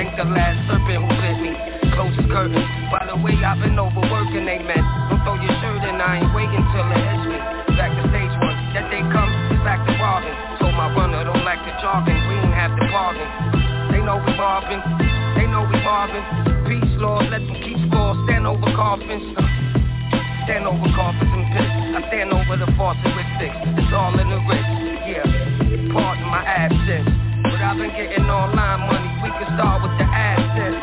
Think the last serpent who bit me. Close the curtain. By the way, I've been overworking, amen. Don't throw your shirt in, I ain't waiting till it hits me. Back to stage one. That day comes, back to robbing. Told my runner, don't like the jogging. We ain't have to bargain. They know we robbing. They know we robbing. Peace, Lord, let them keep score. Stand over coffins. Stand over coffins and pits. I stand over the faucet with six. It's all in the wrist. Yeah, pardon my absence. But I've been getting online money. We can start with the assets.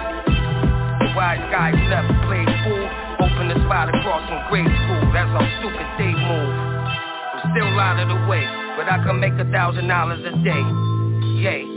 The wise guys never played fool. Open the spot across from grade school. That's how stupid they move. I'm still out of the way, but I can make a thousand dollars a day. Yay.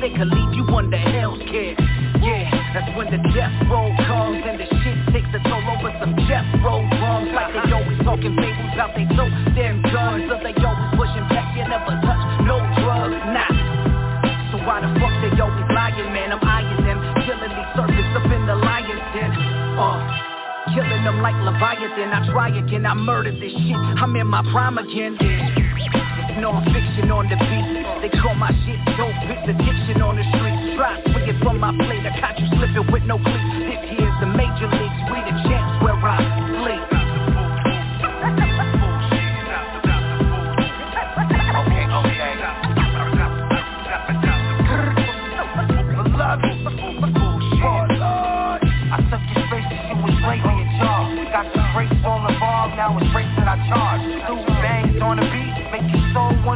They could leave you under hell's care. Yeah, that's when the death roll comes and the shit takes a toll over some Jeff roll drums. Like they always talking fables out they so them guns. So they always pushing back, you never touch no drugs, nah. So why the fuck they always lying, man? I'm eyeing them, killing these serpents up in the lion's den. Uh, killing them like Leviathan. I try again, I murder this shit. I'm in my prime again. It's non-fiction on the beat. They call my shit dope, it's addiction on the street. Try swinging from my plate, I caught you slipping with no cleats. This here's the major leagues, we the champs where I sleep. Okay, okay. I took your space you was late on. Got the all involved, now it's race that I charge.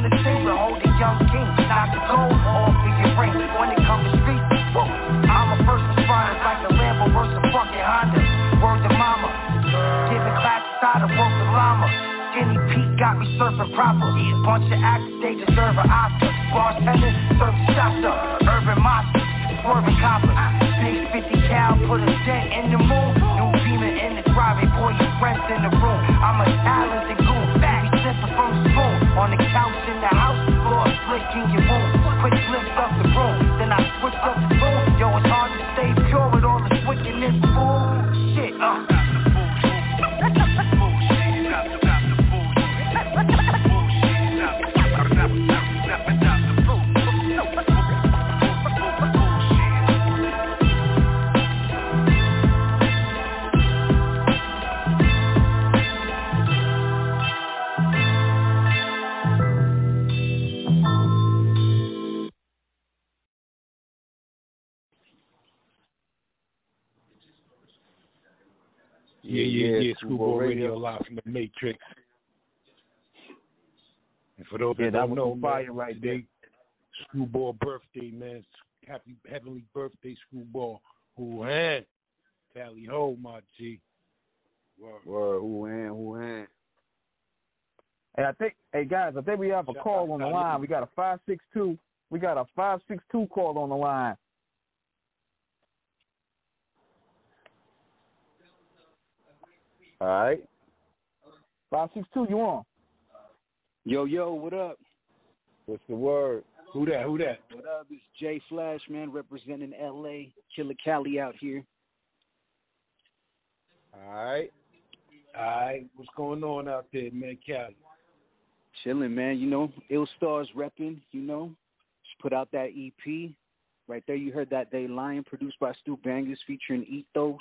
Soul wanna sing. Hold a young king, knock the gold off of your ring. When it comes to street, woo, I'm a first responder, like a Lambo versus fucking Honda. Word to mama, giving classes how to work the llama. Skinny Pete got me surfing proper. Bunch of actors, they deserve an Oscar. Bartender, serve shots up. Urban monster, swerving coppers. Big 50 cal, put a dent in the moon. New beamer in the driveway, boy, your friends in the room. I'm a talented goon. Back, sipping from the spoon. On the the your wound. Quick the room, then I switch up for those Yeah, that that don't was know, fire man, right today, Screwball birthday, man. Happy heavenly birthday, Screwball. Who had Tally ho, my G. Word. Word, who in, who. Hey, I think, hey guys, I think we have a call on the line. We got a five six two. We got a five six two call on the line. All right. Five six two, you on? Yo, yo, what up? What's the word? Who that? Who that? What up? It's J Flash, man, representing LA. Killer Cali out here. All right. All right. What's going on out there, man, Cali? Chilling, man. You know, Ill Stars repping, you know. Just put out that EP. Right there, you heard that Day Lion, produced by Stu Bangas, featuring Ethos,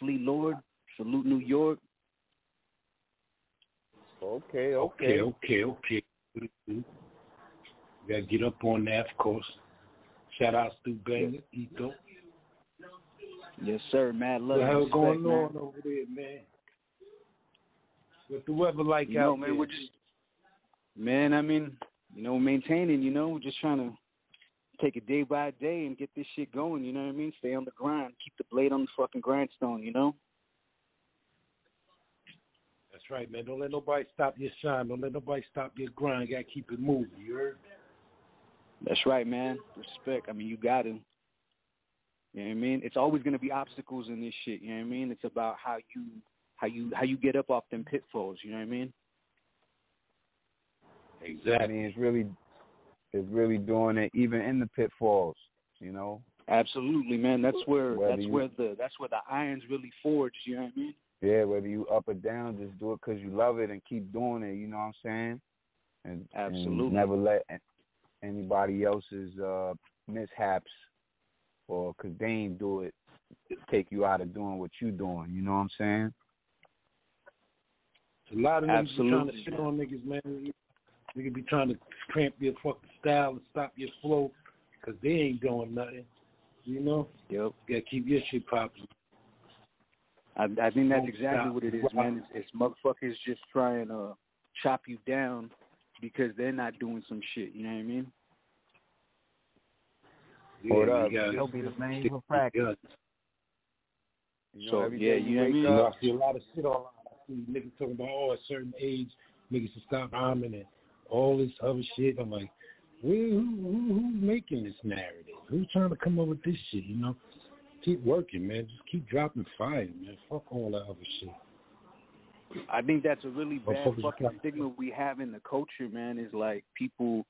Flee Lord, Salute New York. Okay, Okay, okay, okay. Mhm. We gotta get up on that, of course. Shout out to Banger, Ethos. Yes, sir. Mad love. What the hell going man. on over there, man? What's the weather like You know, out man, there? we're just, man. I mean, you know, maintaining. You know, we're just trying to take it day by day and get this shit going. You know what I mean? Stay on the grind. Keep the blade on the fucking grindstone. You know? That's right, man. Don't let nobody stop your shine. Don't let nobody stop your grind. You gotta keep it moving. You heard? That's right, man. Respect. I mean, you got to. You know what I mean? It's always going to be obstacles in this shit. You know what I mean? It's about how you how you how you get up off them pitfalls. You know what I mean? Exactly. I mean, it's really, it's really doing it even in the pitfalls. You know. Absolutely, man. That's where Whether that's you- where the that's where the irons really forged. You know what I mean? Yeah, whether you up or down, just do it because you love it and keep doing it. You know what I'm saying? And, and Absolutely. never let anybody else's uh, mishaps or because they ain't do it take you out of doing what you're doing. You know what I'm saying? A lot of niggas be trying to shit on niggas, man. Niggas be trying to cramp your fucking style and stop your flow because they ain't doing nothing. You know? Yep. You gotta keep your shit popping. I, I think that's exactly what it is, man. It's, it's motherfuckers just trying to chop you down because they're not doing some shit. You know what I mean? Hold Yeah, up. you gotta It'll be the stick main for practice. your guns. So, yeah, you know what I mean? You know, I see a lot of shit online. I see niggas talking about, oh, a certain age, niggas should stop rhyming and all this other shit. I'm like, where, who, who, who's making this narrative? Who's trying to come up with this shit, you know? Keep working, man. Just keep dropping fire, man. Fuck all that other shit. I think that's a really bad fucking stigma we have in the culture, man. Is like people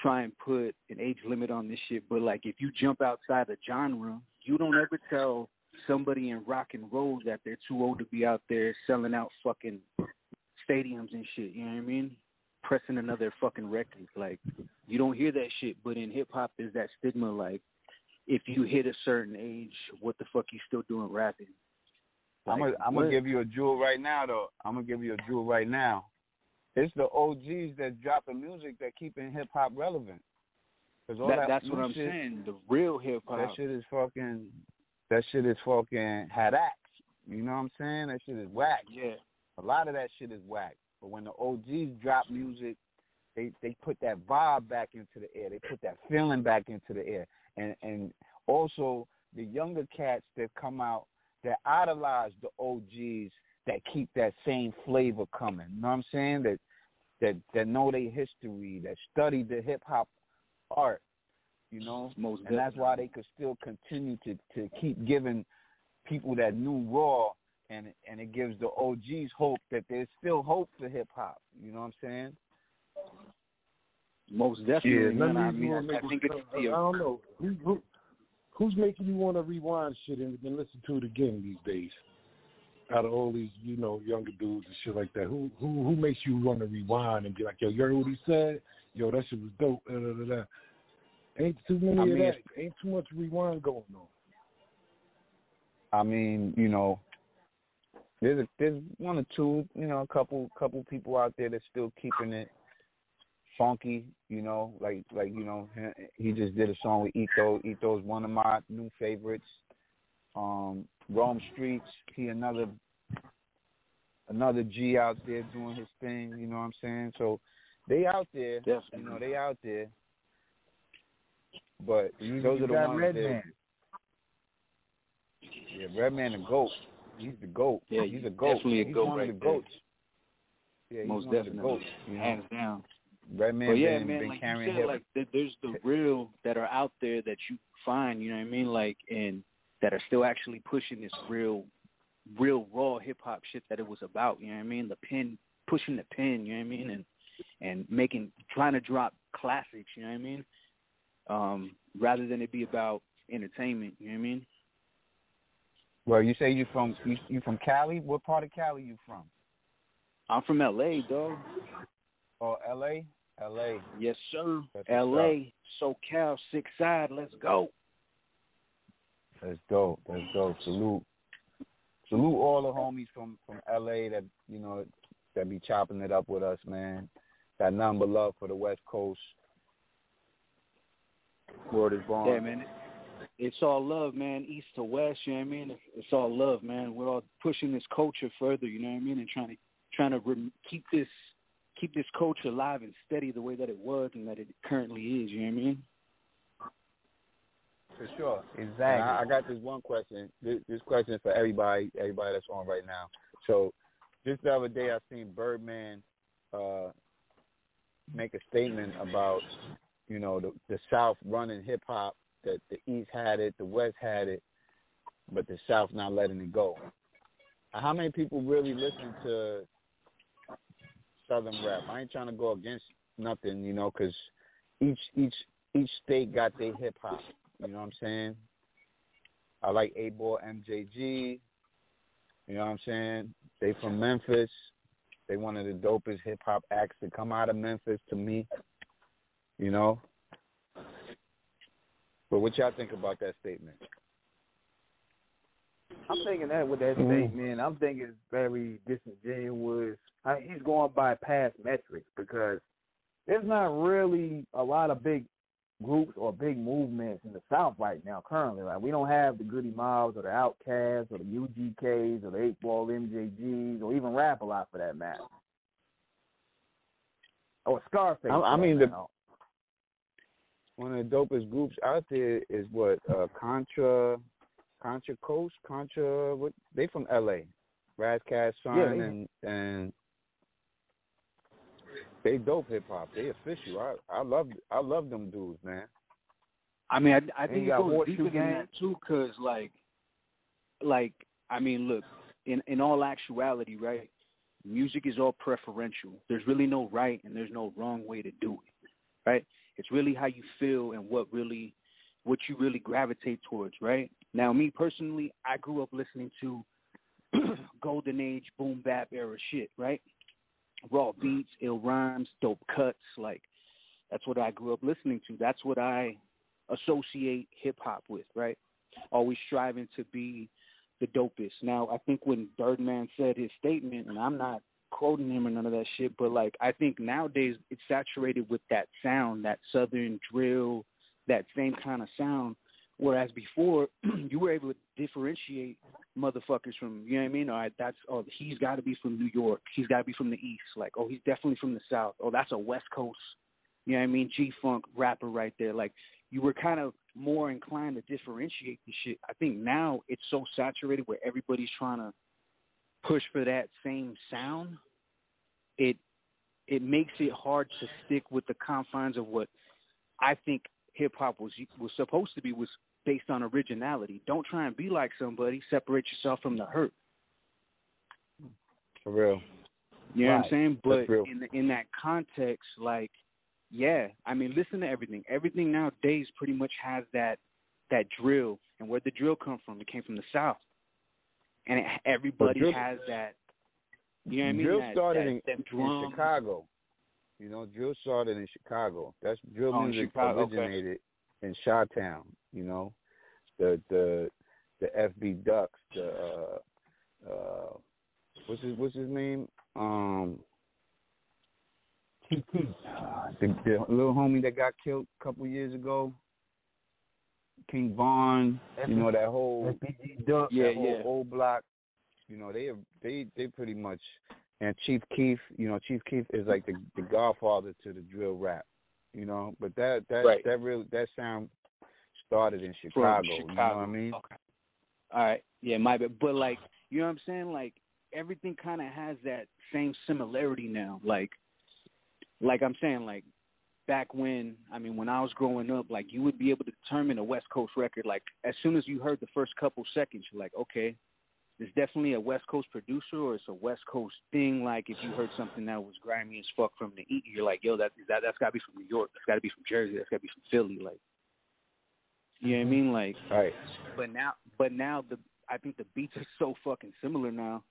try and put an age limit on this shit, but like if you jump outside the genre, you don't ever tell somebody in rock and roll that they're too old to be out there selling out fucking stadiums and shit. You know what I mean? Pressing another fucking record. Like you don't hear that shit, but in hip hop, there's that stigma. Like if you hit a certain age, what the fuck you still doing rapping? I'm gonna I'm gonna give you a jewel right now though. I'm gonna give you a jewel right now. It's the OGs that dropping music that keeping hip hop relevant. Cause all That, that that's what I'm shit, saying. The real hip hop. That shit is fucking. That shit is fucking had acts. You know what I'm saying? That shit is whack. Yeah. A lot of that shit is whack. But when the OGs drop music, they they put that vibe back into the air. They put that feeling back into the air. And and also the younger cats that come out that idolize the OGs that keep that same flavor coming. You know what I'm saying? That that that know their history, that study the hip hop art. You know, Most and that's why they could still continue to to keep giving people that new raw and and it gives the OGs hope that there's still hope for hip hop. You know what I'm saying? Most definitely, none man. I mean, I, I think it's I, I don't know. Who, who, who's making you want to rewind shit and, and listen to it again these days? Out of all these, you know, younger dudes and shit like that, who who who makes you want to rewind and be like, yo, you heard what he said? Yo, that shit was dope. Da, da, da, da. Ain't too many I of mean, that. Ain't too much rewind going on. I mean, you know, there's a, there's one or two, you know, a couple couple people out there that's still keeping it funky. You know, like like you know, he, just did a song with Ethos. Ethos one of my new favorites. Um, Rome Streetz, he another another G out there doing his thing. You know what I'm saying? So they out there. You know, they out there. But You, those you are the got ones Redman. that yeah, Redman the goat. He's the goat. Yeah, he's a goat. definitely a he's goat one right of the there. goats. Yeah, he's Most one of the definitely, goats. You know, hands down. Redman But yeah, been, man, been like carrying you said, hip. like th- there's the real that are out there that you find, you know what I mean, like and that are still actually pushing this real, real raw hip hop shit that it was about. You know what I mean? The pen, pushing the pen. You know what I mean? And and making, trying to drop classics. You know what I mean? Um, rather than it be about entertainment. You know what I mean? well, you say you from you, you from Cali? What part of Cali you from? I'm from L.A., dog. Oh, L.A. L.A. Yes, sir. That's L.A. SoCal, Six Side. Let's go. That's dope. That's dope. Salute. Salute all the homies from from L.A. that you know that be chopping it up with us, man. Got nothing but love for the West Coast. Word is born. Yeah, man. It's all love, man. East to west, you know what I mean? It's, it's all love, man. We're all pushing this culture further, you know what I mean, and trying to trying to rem- keep this keep this culture alive and steady the way that it was and that it currently is. You know what I mean? For sure. Exactly. And I, I got this one question. This, this question is for everybody, everybody that's on right now. So, just the other day, I seen Birdman uh, make a statement about, you know, the, the South running hip hop. That the East had it, the West had it, but the South not letting it go. How many people really listen to Southern rap? I ain't trying to go against nothing, you know, because each each each state got their hip hop. You know what I'm saying? I like Eight Ball MJG. You know what I'm saying? They from Memphis. They one of the dopest hip hop acts to come out of Memphis to me. You know. But what y'all think about that statement? I'm thinking that with that statement, I'm thinking it's very disingenuous. I, he's going by past metrics because there's not really a lot of big groups or big movements in the South right now currently. Like we don't have the Goodie Mobs or the OutKasts or the UGKs or the Eight Ball MJGs or even Rap-A-Lot for that matter. Or Scarface. I, I mean the one of the dopest groups out there is what uh, Contra, Contra Coast, Contra. What they from L.A. Ras Kass Son Yeah, and and they dope hip hop. They official. I I love I love them dudes, man. I mean, I, I think you it goes deeper than that too, cause like, like I mean, look, in in all actuality, right? Music is all preferential. There's really no right and there's no wrong way to do it, right? It's really how you feel and what really, what you really gravitate towards, right? Now, me personally, I grew up listening to golden age boom bap era shit, right? Raw mm. beats, ill rhymes, dope cuts, like that's what I grew up listening to. That's what I associate hip hop with, right? Always striving to be the dopest. Now, I think when Birdman said his statement, and I'm not quoting him or none of that shit, but like I think nowadays it's saturated with that sound, that southern drill, that same kind of sound. Whereas before, you were able to differentiate motherfuckers from, you know what I mean? All right, that's oh, he's got to be from New York. He's got to be from the East. Like, oh, he's definitely from the South. Oh, that's a West Coast, you know what I mean? G Funk rapper right there. Like, you were kind of more inclined to differentiate the shit. I think now it's so saturated where everybody's trying to push for that same sound. It it makes it hard to stick with the confines of what I think hip hop was was supposed to be was based on originality. Don't try and be like somebody. Separate yourself from the hurt. For real. You know what I'm saying? But in the, in that context, like, yeah, I mean, listen to everything. Everything nowadays pretty much has that that drill, and where the drill come from? It came from the South, and it, everybody drill- has that. You know what I mean? drill that, started that, in, in. Chicago. You know, drill started in Chicago. That's drill Oh, music Chicago, okay. originated in Chi Town. You know, the the the FB Ducks, the uh, uh, what's his what's his name? Um, the, the little homie that got killed a couple years ago. King Von, you know that whole FBG Duck. Yeah, that whole yeah. old block. You know, they they they pretty much and Chief Keef, you know, Chief Keef is like the the godfather to the drill rap. You know, but that that Right. that really that sound started in Chicago, Chicago. You know what I mean? Okay. All right. Yeah, my bad. But like, you know what I'm saying? Like everything kind of has that same similarity now. Like, like I'm saying, like back when I mean when I was growing up, like you would be able to determine a West Coast record. Like as soon as you heard the first couple seconds, you're like, okay, it's definitely a West Coast producer or it's a West Coast thing. Like if you heard something that was grimy as fuck from the east, you're like, yo, that that that's got to be from New York. That's got to be from Jersey. That's got to be from Philly. Like, you know what I mean? Like, Right. but now, but now the I think the beats are so fucking similar now.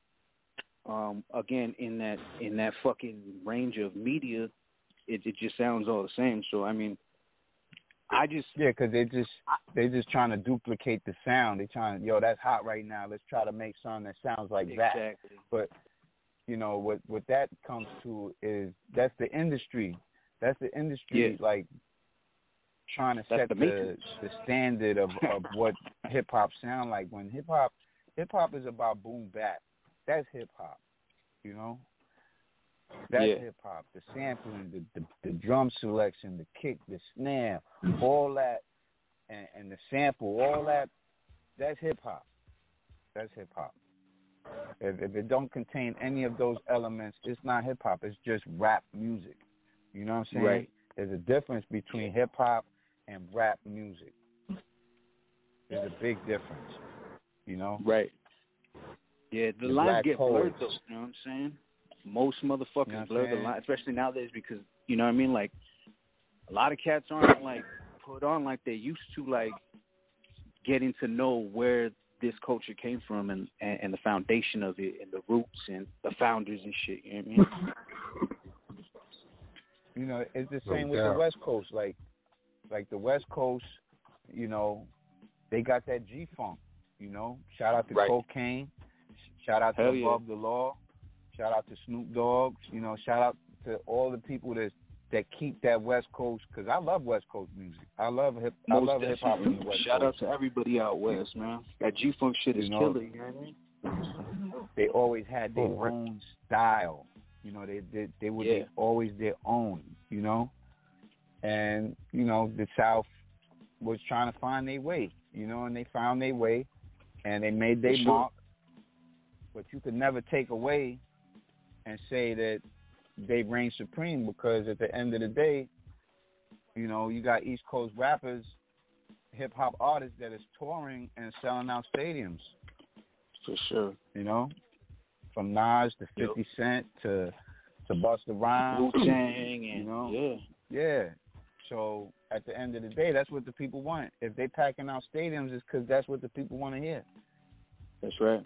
Um, again, in that in that fucking range of media, it it just sounds all the same. So I mean, I just Yeah, because they just they just trying to duplicate the sound. They trying, yo, that's hot right now. Let's try to make something that sounds like that. But you know what what that comes to is that's the industry. That's the industry Yeah. like trying to That's set the the the standard of of what hip hop sound like. When hip hop hip hop is about boom bap. That's hip hop. You know? That's Yeah. hip hop. The sampling, the, the the drum selection, the kick, the snare, all that and, and the sample, all that that's hip hop. That's hip hop. If, if it don't contain any of those elements, it's not hip hop. It's just rap music. You know what I'm saying? Right. There's a difference between hip hop and rap music. There's a big difference. You know? right. Yeah, the The lines get blurred though. You know what I'm saying? Most motherfuckers You know what blur the line, especially nowadays because you know what I mean. Like a lot of cats aren't like put on like they used to, like getting to know where this culture came from and, and and the foundation of it and the roots and the founders and shit. You know what I mean? You know, it's the same with the West Coast. Like, like the West Coast, you know, they got that G funk. You know, shout out to Right. Kokane, shout out to yeah. Above the Law, shout out to Snoop Dogg. You know, shout out to all the people that that keep that West Coast because I love West Coast music. I love hip. I Most love hip hop definitely. Shout Coast. out to everybody out west, man. That G Funk shit is You know, killer. You know what I mean? they always had their Oh, own style. You know, they they, they were Yeah. always their own. You know, and you know the South was trying to find their way. You know, and they found their way, and they made their sure. mark. But you could never take away and say that they reign supreme because at the end of the day, you know, you got East Coast rappers, hip hop artists that is touring and selling out stadiums For sure. you know, from Nas to Yep. Fifty Cent to to Busta Rhymes. Wu and You know? yeah. Yeah. So at the end of the day, that's what the people want. If they packing out stadiums, it's because that's what the people want to hear. That's right.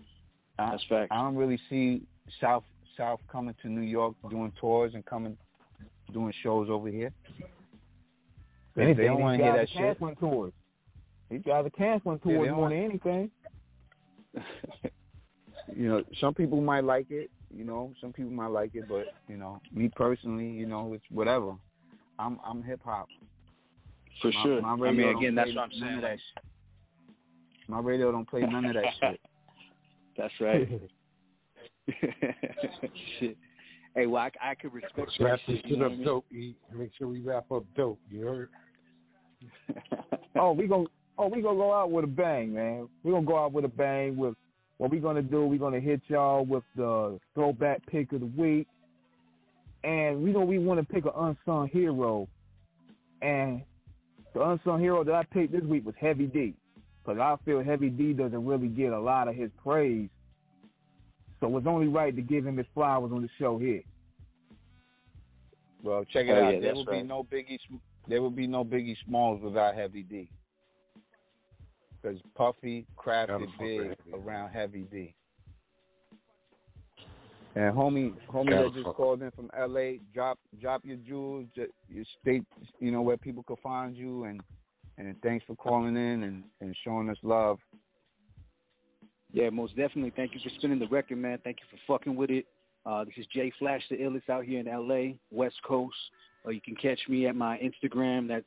I, That's fact. I don't really see South South coming to New York doing tours and coming doing shows over here. If Anything, they don't want to hear that these guys are shit. canceling tours. These guys are canceling Yeah, they tours don't more want- than anything. you know, some people might like it. You know, some people might like it, but you know, me personally, you know, it's whatever. I'm I'm hip hop. For My- sure. my I mean, again, that's what I'm saying. that shit. My radio don't play none of that shit. That's right. shit. Hey, well, I, I could respect that Wrap this shit. You shit know up what I mean? dope. E. Make sure we wrap up dope. You heard? oh, we gonna oh we gonna go out with a bang, man. We gonna go out with a bang. With what we gonna do? We gonna hit y'all with the throwback pick of the week, and we gonna we want to pick an unsung hero, and the unsung hero that I picked this week was Heavy D, because I feel Heavy D doesn't really get a lot of his praise, so it's only right to give him his flowers on the show here. Well, check it Oh, out. yeah, there that's will right. be no Biggie. Sm- There will be no Biggie Smalls without Heavy D. Because Puffy crafted Gotta fuck with big Heavy around Heavy D. And homie, homie that just called in from L.A. Drop, drop your jewels, your state, you know where people can find you, and and thanks for calling in and and showing us love. Yeah, most definitely. Thank you for spinning the record, man. Thank you for fucking with it. Uh, this is J Flash, the illest out here in LA, West Coast. Or you can catch me at my Instagram. That's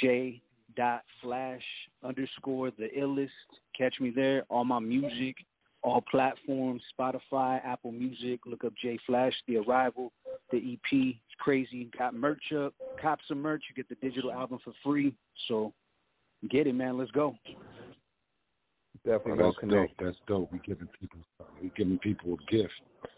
J dot Flash underscore the illest. Catch me there. All my music, all platforms, Spotify, Apple Music. Look up J Flash, The Arrival, the EP. It's crazy. Got merch up. Cop some merch. You get the digital album for free. So get it, man. Let's go. Definitely Oh, gonna dope. connect. That's dope. We giving people we giving people a gift.